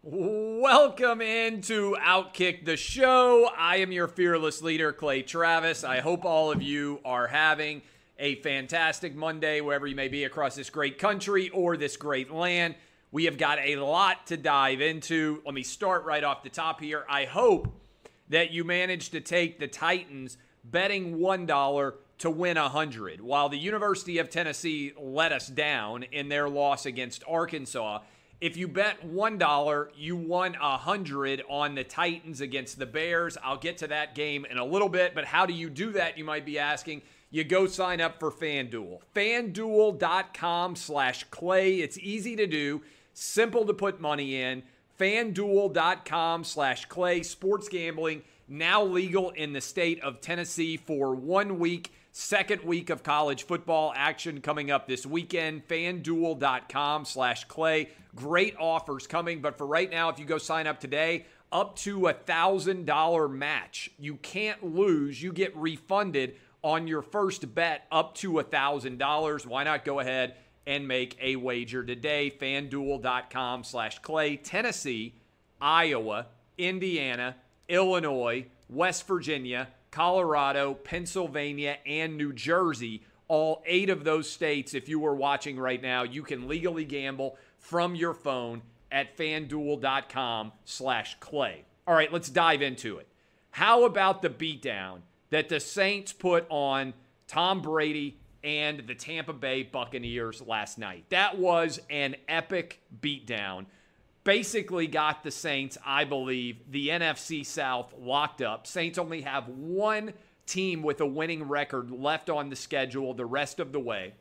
Welcome into Outkick the Show. I am your fearless leader, Clay Travis. I hope all of you are having a fantastic Monday wherever you may be across this great country or this great land. We have got a lot to dive into. Let me start right off the top here. I hope that you managed to take the Titans betting $1 to win 100. While the University of Tennessee let us down in their loss against Arkansas, if you bet $1, you won 100 on the Titans against the Bears. I'll get to that game in a little bit, but how do you do that, you might be asking? You go sign up for FanDuel. FanDuel.com slash Clay. It's easy to do, simple to put money in. FanDuel.com slash Clay. Sports gambling now legal in the state of Tennessee for one week. Second week of college football action coming up this weekend. FanDuel.com slash Clay. Great offers coming, but for right now, if you go sign up today, up to a $1,000 match. You can't lose. You get refunded on your first bet up to a $1,000. Why not go ahead and make a wager today? FanDuel.com slash Clay. Tennessee, Iowa, Indiana, Illinois, West Virginia, Colorado, Pennsylvania, and New Jersey. All eight of those states, if you are watching right now, you can legally gamble from your phone at fanduel.com slash clay. All right, let's dive into it. How about the beatdown that the Saints put on Tom Brady and the Tampa Bay Buccaneers last night? That was an epic beatdown basically got the Saints, I believe, the NFC South locked up. Saints only have one team with a winning record left on the schedule the rest of the way.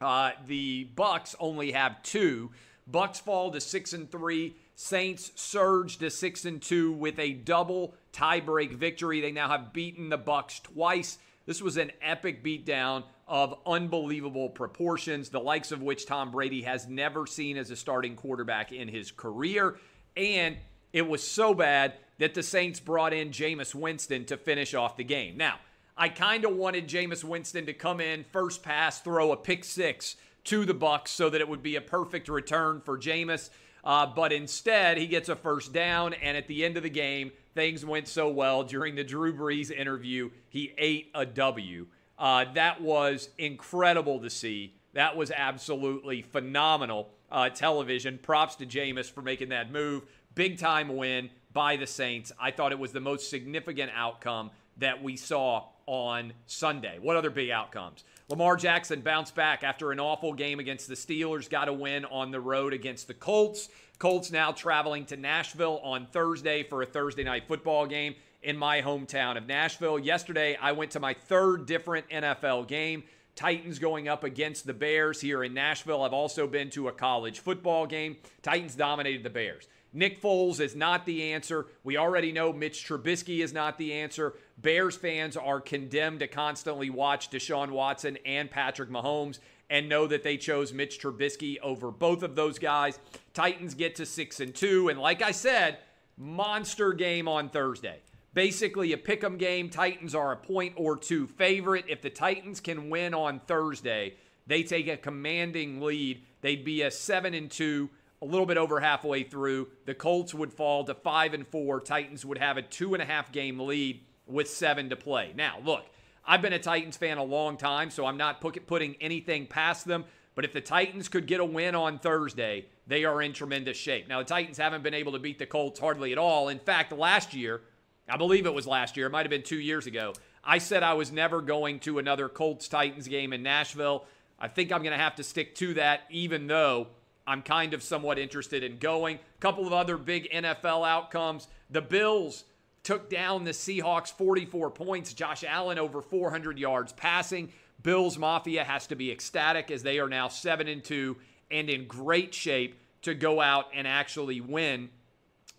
Uh, the Bucks only have two. Bucks fall to six and three. Saints surge to six and two with a double tiebreak victory. They now have beaten the Bucks twice. This was an epic beatdown of unbelievable proportions, the likes of which Tom Brady has never seen as a starting quarterback in his career. And it was so bad that the Saints brought in Jameis Winston to finish off the game. Now, I kind of wanted Jameis Winston to come in first pass, throw a pick six to the Bucks so that it would be a perfect return for Jameis. Uh, but instead, he gets a first down, and at the end of the game, things went so well during the Drew Brees interview, he ate a W. Uh, that was incredible to see. That was absolutely phenomenal uh, television. Props to Jameis for making that move. Big time win by the Saints. I thought it was the most significant outcome that we saw on Sunday. What other big outcomes? Lamar Jackson bounced back after an awful game against the Steelers, got a win on the road against the Colts. Colts now traveling to Nashville on Thursday for a Thursday night football game in my hometown of Nashville. Yesterday, I went to my third different NFL game. Titans going up against the Bears here in Nashville. I've also been to a college football game. Titans dominated the Bears. Nick Foles is not the answer. We already know Mitch Trubisky is not the answer. Bears fans are condemned to constantly watch Deshaun Watson and Patrick Mahomes and know that they chose Mitch Trubisky over both of those guys. Titans get to 6 and 2 and like I said, monster game on Thursday basically a pick 'em game. Titans are a point or two favorite. If the Titans can win on Thursday, they take a commanding lead. They'd be a seven and two, a little bit over halfway through. The Colts would fall to five and four. Titans would have a two and a half game lead with seven to play. Now, look, I've been a Titans fan a long time, so I'm not putting anything past them. But if the Titans could get a win on Thursday, they are in tremendous shape. Now, the Titans haven't been able to beat the Colts hardly at all. In fact, last year, I believe it was last year. It might have been two years ago. I said I was never going to another Colts Titans game in Nashville. I think I'm going to have to stick to that, even though I'm kind of somewhat interested in going. A couple of other big NFL outcomes. The Bills took down the Seahawks 44 points. Josh Allen over 400 yards passing. Bills Mafia has to be ecstatic as they are now 7 and 2 and in great shape to go out and actually win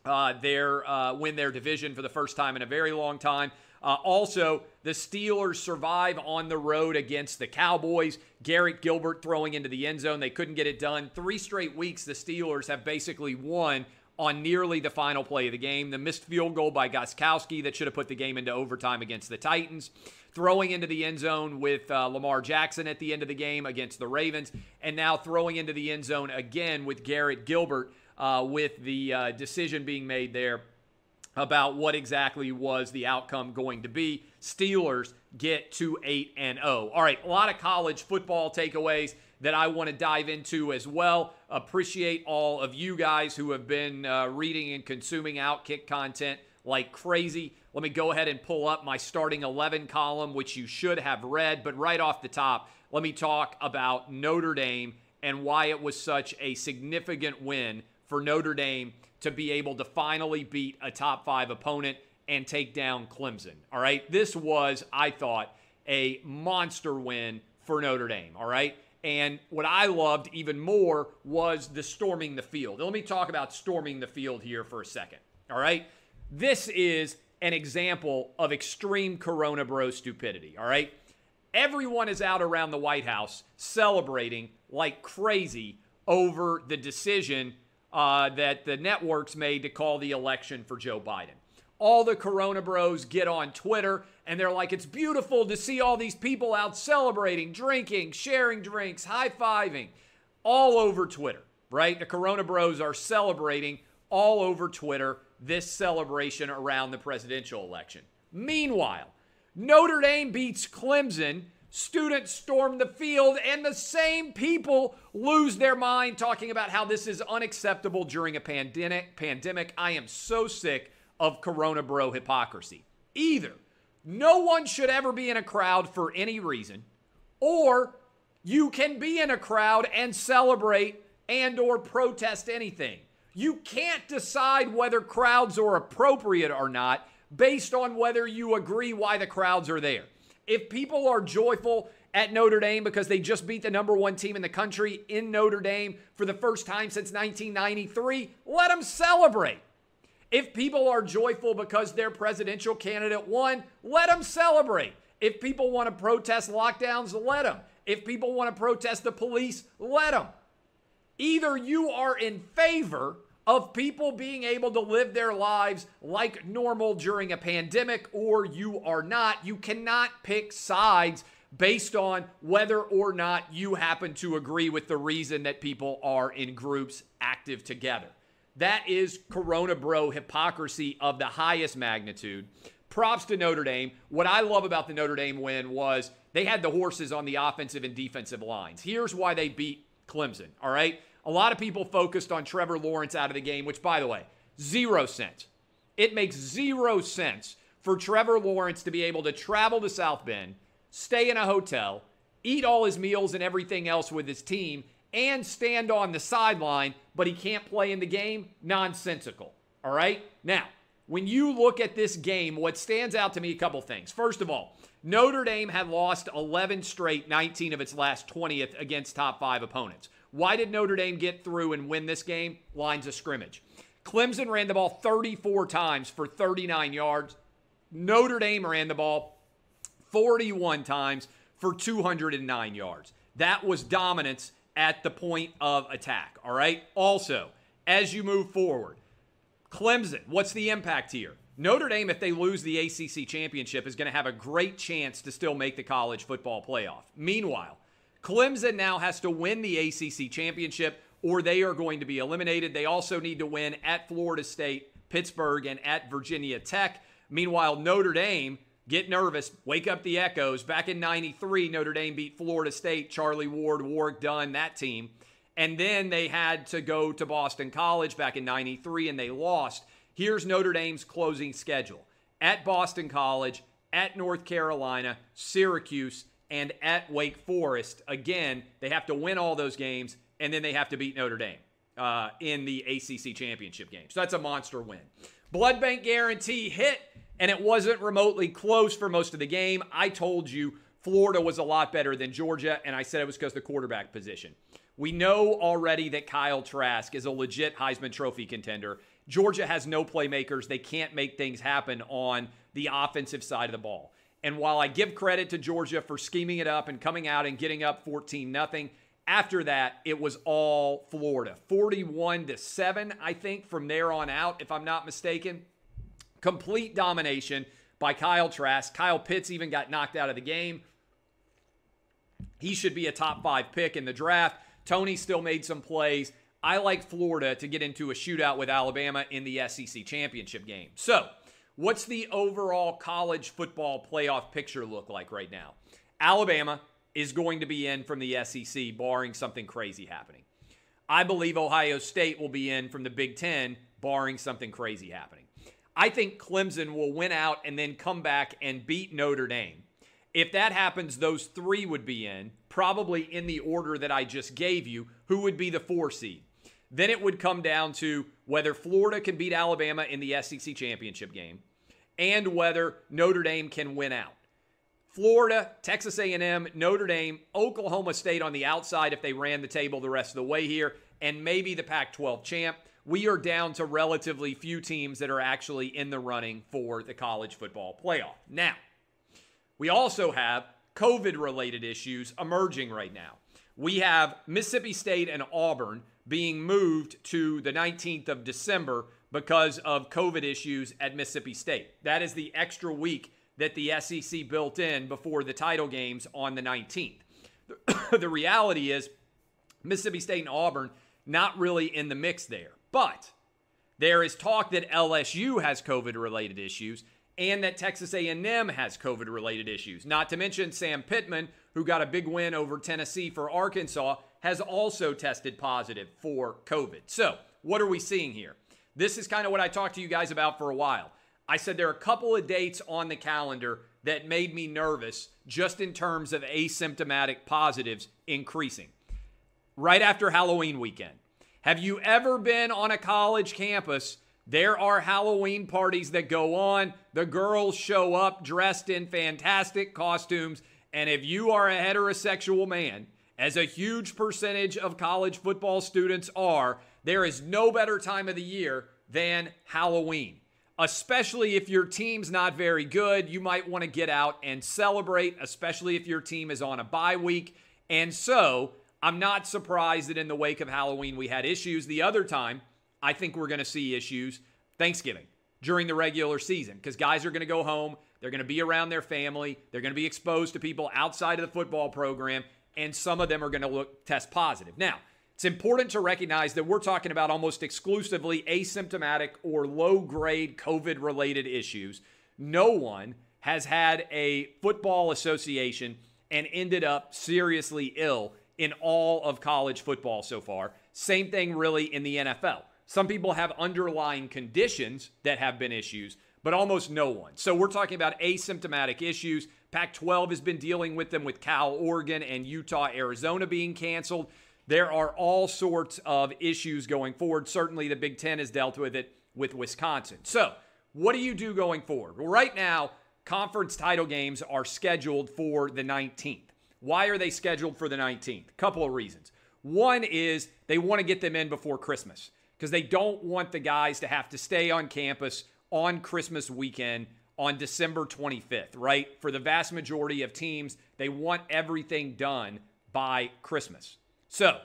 uh, their uh, win their division for the first time in a very long time. Uh, also, the Steelers survive on the road against the Cowboys. Garrett Gilbert throwing into the end zone. They couldn't get it done. Three straight weeks, the Steelers have basically won on nearly the final play of the game. The missed field goal by Gostkowski that should have put the game into overtime against the Titans. Throwing into the end zone with uh, Lamar Jackson at the end of the game against the Ravens. And now throwing into the end zone again with Garrett Gilbert uh, with the uh, decision being made there about what exactly was the outcome going to be. Steelers get to 8 and 0. All right, a lot of college football takeaways that I want to dive into as well. Appreciate all of you guys who have been uh, reading and consuming Outkick content like crazy. Let me go ahead and pull up my starting 11 column, which you should have read. But right off the top, let me talk about Notre Dame and why it was such a significant win for Notre Dame to be able to finally beat a top five opponent and take down Clemson. All right. This was, I thought, a monster win for Notre Dame. All right. And what I loved even more was the storming the field. Let me talk about storming the field here for a second. All right. This is an example of extreme Corona Bro stupidity. All right. Everyone is out around the White House celebrating like crazy over the decision uh, that the networks made to call the election for Joe Biden. All the Corona Bros get on Twitter and they're like, it's beautiful to see all these people out celebrating, drinking, sharing drinks, high fiving, all over Twitter, right? The Corona Bros are celebrating all over Twitter this celebration around the presidential election. Meanwhile, Notre Dame beats Clemson Students storm the field, and the same people lose their mind talking about how this is unacceptable during a pandemic. Pandemic. I am so sick of Corona Bro hypocrisy. Either no one should ever be in a crowd for any reason, or you can be in a crowd and celebrate and or protest anything. You can't decide whether crowds are appropriate or not based on whether you agree why the crowds are there. If people are joyful at Notre Dame because they just beat the number one team in the country in Notre Dame for the first time since 1993, let them celebrate. If people are joyful because their presidential candidate won, let them celebrate. If people want to protest lockdowns, let them. If people want to protest the police, let them. Either you are in favor of people being able to live their lives like normal during a pandemic, or you are not. You cannot pick sides based on whether or not you happen to agree with the reason that people are in groups active together. That is Corona Bro hypocrisy of the highest magnitude. Props to Notre Dame. What I love about the Notre Dame win was they had the horses on the offensive and defensive lines. Here's why they beat Clemson, all right? A lot of people focused on Trevor Lawrence out of the game, which, by the way, zero sense. It makes zero sense for Trevor Lawrence to be able to travel to South Bend, stay in a hotel, eat all his meals and everything else with his team, and stand on the sideline, but he can't play in the game. Nonsensical. All right? Now, when you look at this game, what stands out to me a couple things. First of all, Notre Dame had lost 11 straight, 19 of its last 20th against top five opponents. Why did Notre Dame get through and win this game? Lines of scrimmage. Clemson ran the ball 34 times for 39 yards. Notre Dame ran the ball 41 times for 209 yards. That was dominance at the point of attack. All right. Also, as you move forward, Clemson, what's the impact here? Notre Dame, if they lose the ACC championship, is going to have a great chance to still make the college football playoff. Meanwhile, Clemson now has to win the ACC championship or they are going to be eliminated. They also need to win at Florida State, Pittsburgh, and at Virginia Tech. Meanwhile, Notre Dame, get nervous, wake up the echoes. Back in 93, Notre Dame beat Florida State, Charlie Ward, Warrick Dunn, that team. And then they had to go to Boston College back in 93 and they lost. Here's Notre Dame's closing schedule at Boston College, at North Carolina, Syracuse, and at Wake Forest. Again, they have to win all those games, and then they have to beat Notre Dame uh, in the ACC championship game. So that's a monster win. Blood bank guarantee hit, and it wasn't remotely close for most of the game. I told you Florida was a lot better than Georgia, and I said it was because the quarterback position. We know already that Kyle Trask is a legit Heisman Trophy contender. Georgia has no playmakers. They can't make things happen on the offensive side of the ball. And while I give credit to Georgia for scheming it up and coming out and getting up 14 nothing, After that, it was all Florida. 41 to 7, I think, from there on out, if I'm not mistaken. Complete domination by Kyle Trask. Kyle Pitts even got knocked out of the game. He should be a top five pick in the draft. Toney still made some plays. I like Florida to get into a shootout with Alabama in the SEC championship game. So, what's the overall college football playoff picture look like right now? Alabama is going to be in from the SEC, barring something crazy happening. I believe Ohio State will be in from the Big Ten, barring something crazy happening. I think Clemson will win out and then come back and beat Notre Dame. If that happens, those three would be in, probably in the order that I just gave you, who would be the four seed. Then it would come down to whether Florida can beat Alabama in the SEC championship game and whether Notre Dame can win out. Florida, Texas A&M, Notre Dame, Oklahoma State on the outside if they ran the table the rest of the way here, and maybe the Pac-12 champ. We are down to relatively few teams that are actually in the running for the college football playoff. Now, we also have COVID related issues emerging right now. We have Mississippi State and Auburn being moved to the 19th of December because of COVID issues at Mississippi State. That is the extra week that the SEC built in before the title games on the 19th. the reality is, Mississippi State and Auburn not really in the mix there. But there is talk that LSU has COVID related issues and that Texas A&M has COVID related issues. Not to mention Sam Pittman, who got a big win over Tennessee for Arkansas, has also tested positive for COVID. So, what are we seeing here? This is kind of what I talked to you guys about for a while. I said there are a couple of dates on the calendar that made me nervous just in terms of asymptomatic positives increasing. Right after Halloween weekend. Have you ever been on a college campus? There are Halloween parties that go on. The girls show up dressed in fantastic costumes. And if you are a heterosexual man, as a huge percentage of college football students are, there is no better time of the year than Halloween. Especially if your team's not very good, you might want to get out and celebrate, especially if your team is on a bye week. And so, I'm not surprised that in the wake of Halloween we had issues. The other time, I think we're going to see issues Thanksgiving during the regular season because guys are going to go home. They're going to be around their family. They're going to be exposed to people outside of the football program and some of them are going to look test positive. Now, it's important to recognize that we're talking about almost exclusively asymptomatic or low grade COVID related issues. No one has had a football association and ended up seriously ill in all of college football so far. Same thing really in the NFL. Some people have underlying conditions that have been issues, but almost no one. So we're talking about asymptomatic issues. Pac 12 has been dealing with them with Cal, Oregon, and Utah, Arizona being canceled. There are all sorts of issues going forward. Certainly, the Big Ten has dealt with it with Wisconsin. So, what do you do going forward? Well, right now, conference title games are scheduled for the 19th. Why are they scheduled for the 19th? A couple of reasons. One is they want to get them in before Christmas because they don't want the guys to have to stay on campus on Christmas weekend on December 25th, right? For the vast majority of teams, they want everything done by Christmas. So,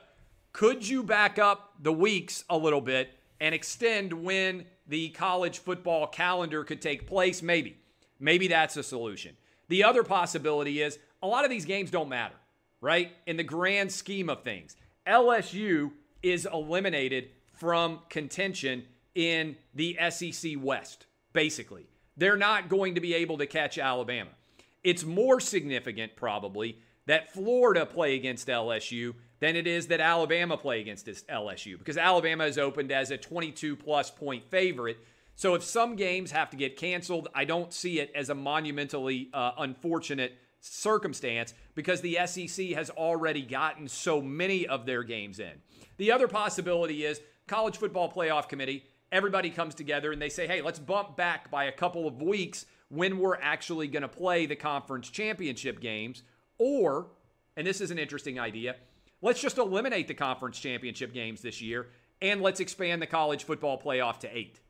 could you back up the weeks a little bit and extend when the college football calendar could take place? Maybe. Maybe that's a solution. The other possibility is a lot of these games don't matter, right? In the grand scheme of things, LSU is eliminated from contention in the SEC West, basically they're not going to be able to catch Alabama. It's more significant, probably, that Florida play against LSU than it is that Alabama play against this LSU because Alabama is opened as a 22 plus point favorite. So if some games have to get canceled, I don't see it as a monumentally uh, unfortunate circumstance because the SEC has already gotten so many of their games in. The other possibility is College Football Playoff Committee everybody comes together and they say, hey, let's bump back by a couple of weeks when we're actually going to play the conference championship games. Or, and this is an interesting idea, let's just eliminate the conference championship games this year and let's expand the college football playoff to eight.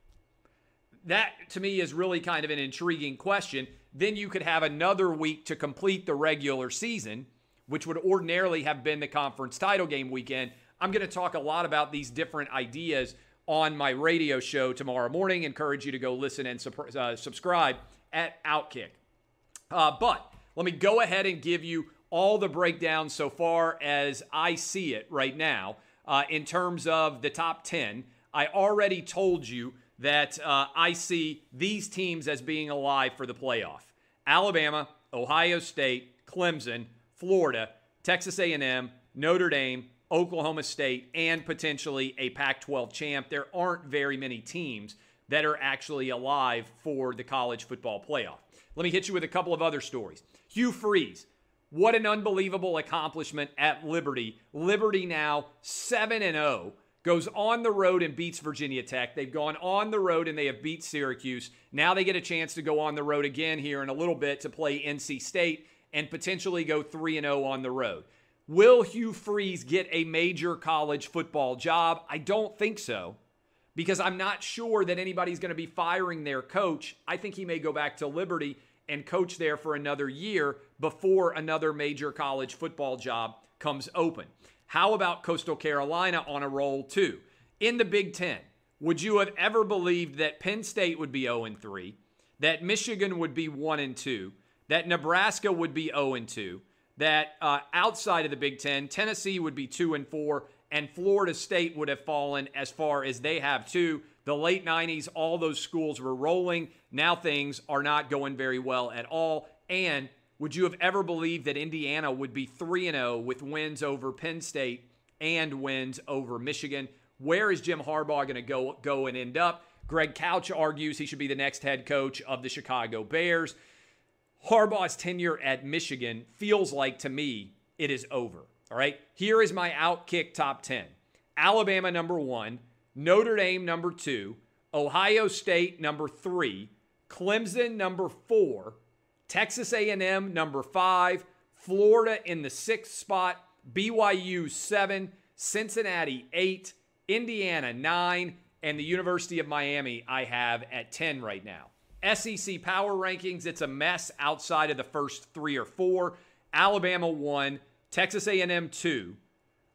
That to me is really kind of an intriguing question. Then you could have another week to complete the regular season which would ordinarily have been the conference title game weekend. I'm going to talk a lot about these different ideas on my radio show tomorrow morning. Encourage you to go listen and uh, subscribe at Outkick. Uh, but let me go ahead and give you all the breakdowns so far as I see it right now uh, in terms of the top 10. I already told you that uh, I see these teams as being alive for the playoff. Alabama, Ohio State, Clemson, Florida, Texas A&M, Notre Dame, Oklahoma State, and potentially a Pac 12 champ. There aren't very many teams that are actually alive for the college football playoff. Let me hit you with a couple of other stories. Hugh Freeze, what an unbelievable accomplishment at Liberty. Liberty now 7 and 0 goes on the road and beats Virginia Tech. They've gone on the road and they have beat Syracuse. Now they get a chance to go on the road again here in a little bit to play NC State and potentially go 3 and 0 on the road. Will Hugh Freeze get a major college football job? I don't think so because I'm not sure that anybody's going to be firing their coach. I think he may go back to Liberty and coach there for another year before another major college football job comes open. How about Coastal Carolina on a roll too? In the Big Ten, would you have ever believed that Penn State would be 0 3, that Michigan would be 1 2, that Nebraska would be 0 2? that uh, outside of the Big Ten, Tennessee would be two and four, and Florida State would have fallen as far as they have too. The late 90s, all those schools were rolling. Now things are not going very well at all. And would you have ever believed that Indiana would be 3 0 with wins over Penn State and wins over Michigan? Where is Jim Harbaugh going to go, go and end up? Greg Couch argues he should be the next head coach of the Chicago Bears. Harbaugh's tenure at Michigan feels like to me it is over. All right. Here is my outkick top 10 Alabama number one, Notre Dame number two, Ohio State number three, Clemson number four, Texas A&M number five, Florida in the sixth spot, BYU seven, Cincinnati eight, Indiana nine, and the University of Miami I have at 10 right now. SEC power rankings, it's a mess outside of the first three or four. Alabama one, Texas A&M two.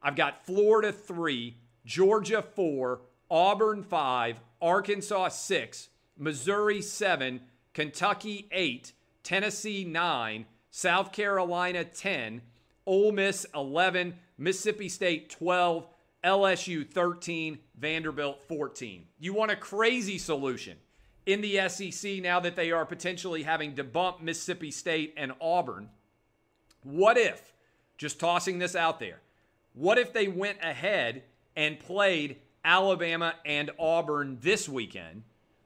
I've got Florida three, Georgia four, Auburn five, Arkansas six, Missouri seven, Kentucky eight, Tennessee nine, South Carolina ten, Ole Miss eleven, Mississippi State twelve, LSU 13, Vanderbilt 14. You want a crazy solution in the SEC now that they are potentially having to bump Mississippi State and Auburn. What if, just tossing this out there, what if they went ahead and played Alabama and Auburn this weekend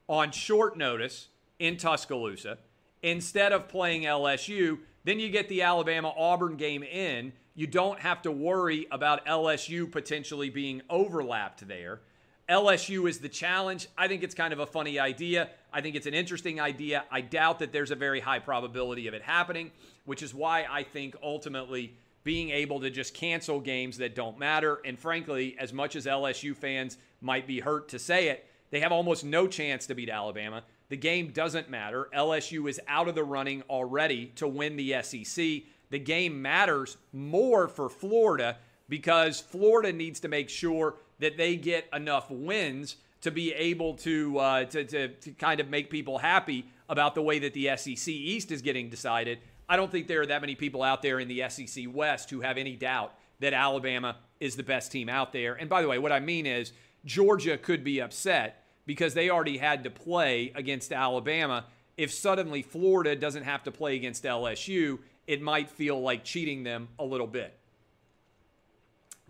on short notice in Tuscaloosa instead of playing LSU? Then you get the Alabama Auburn game in. You don't have to worry about LSU potentially being overlapped there. LSU is the challenge. I think it's kind of a funny idea. I think it's an interesting idea. I doubt that there's a very high probability of it happening, which is why I think ultimately being able to just cancel games that don't matter, and frankly, as much as LSU fans might be hurt to say it, they have almost no chance to beat Alabama. The game doesn't matter. LSU is out of the running already to win the SEC. The game matters more for Florida because Florida needs to make sure that they get enough wins to be able to, uh, to, to, to kind of make people happy about the way that the SEC East is getting decided. I don't think there are that many people out there in the SEC West who have any doubt that Alabama is the best team out there. And by the way, what I mean is Georgia could be upset because they already had to play against Alabama. If suddenly Florida doesn't have to play against LSU, it might feel like cheating them a little bit.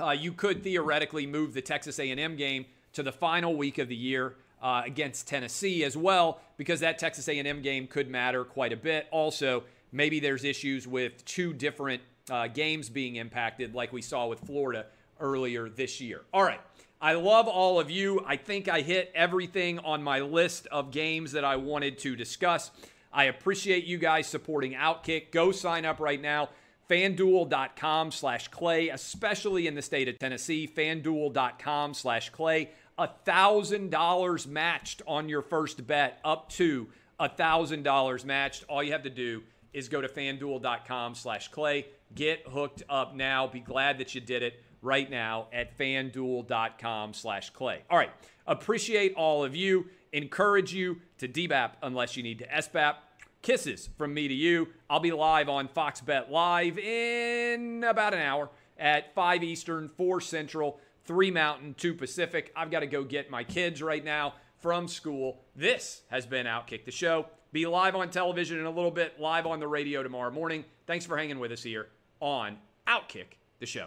Uh, you could theoretically move the Texas A&M game to the final week of the year uh, against Tennessee as well, because that Texas A&M game could matter quite a bit. Also, maybe there's issues with two different uh, games being impacted, like we saw with Florida earlier this year. All right. I love all of you. I think I hit everything on my list of games that I wanted to discuss. I appreciate you guys supporting Outkick. Go sign up right now fanduel.com slash clay, especially in the state of Tennessee, fanduel.com slash clay. $1,000 matched on your first bet, up to $1,000 matched. All you have to do is go to fanduel.com slash clay. Get hooked up now. Be glad that you did it right now at fanduel.com slash clay. All right. Appreciate all of you. Encourage you to DBAP unless you need to SBAP. Kisses from me to you. I'll be live on Fox Bet Live in about an hour at 5 Eastern, 4 Central, 3 Mountain, 2 Pacific. I've got to go get my kids right now from school. This has been Outkick the Show. Be live on television in a little bit, live on the radio tomorrow morning. Thanks for hanging with us here on Outkick the Show.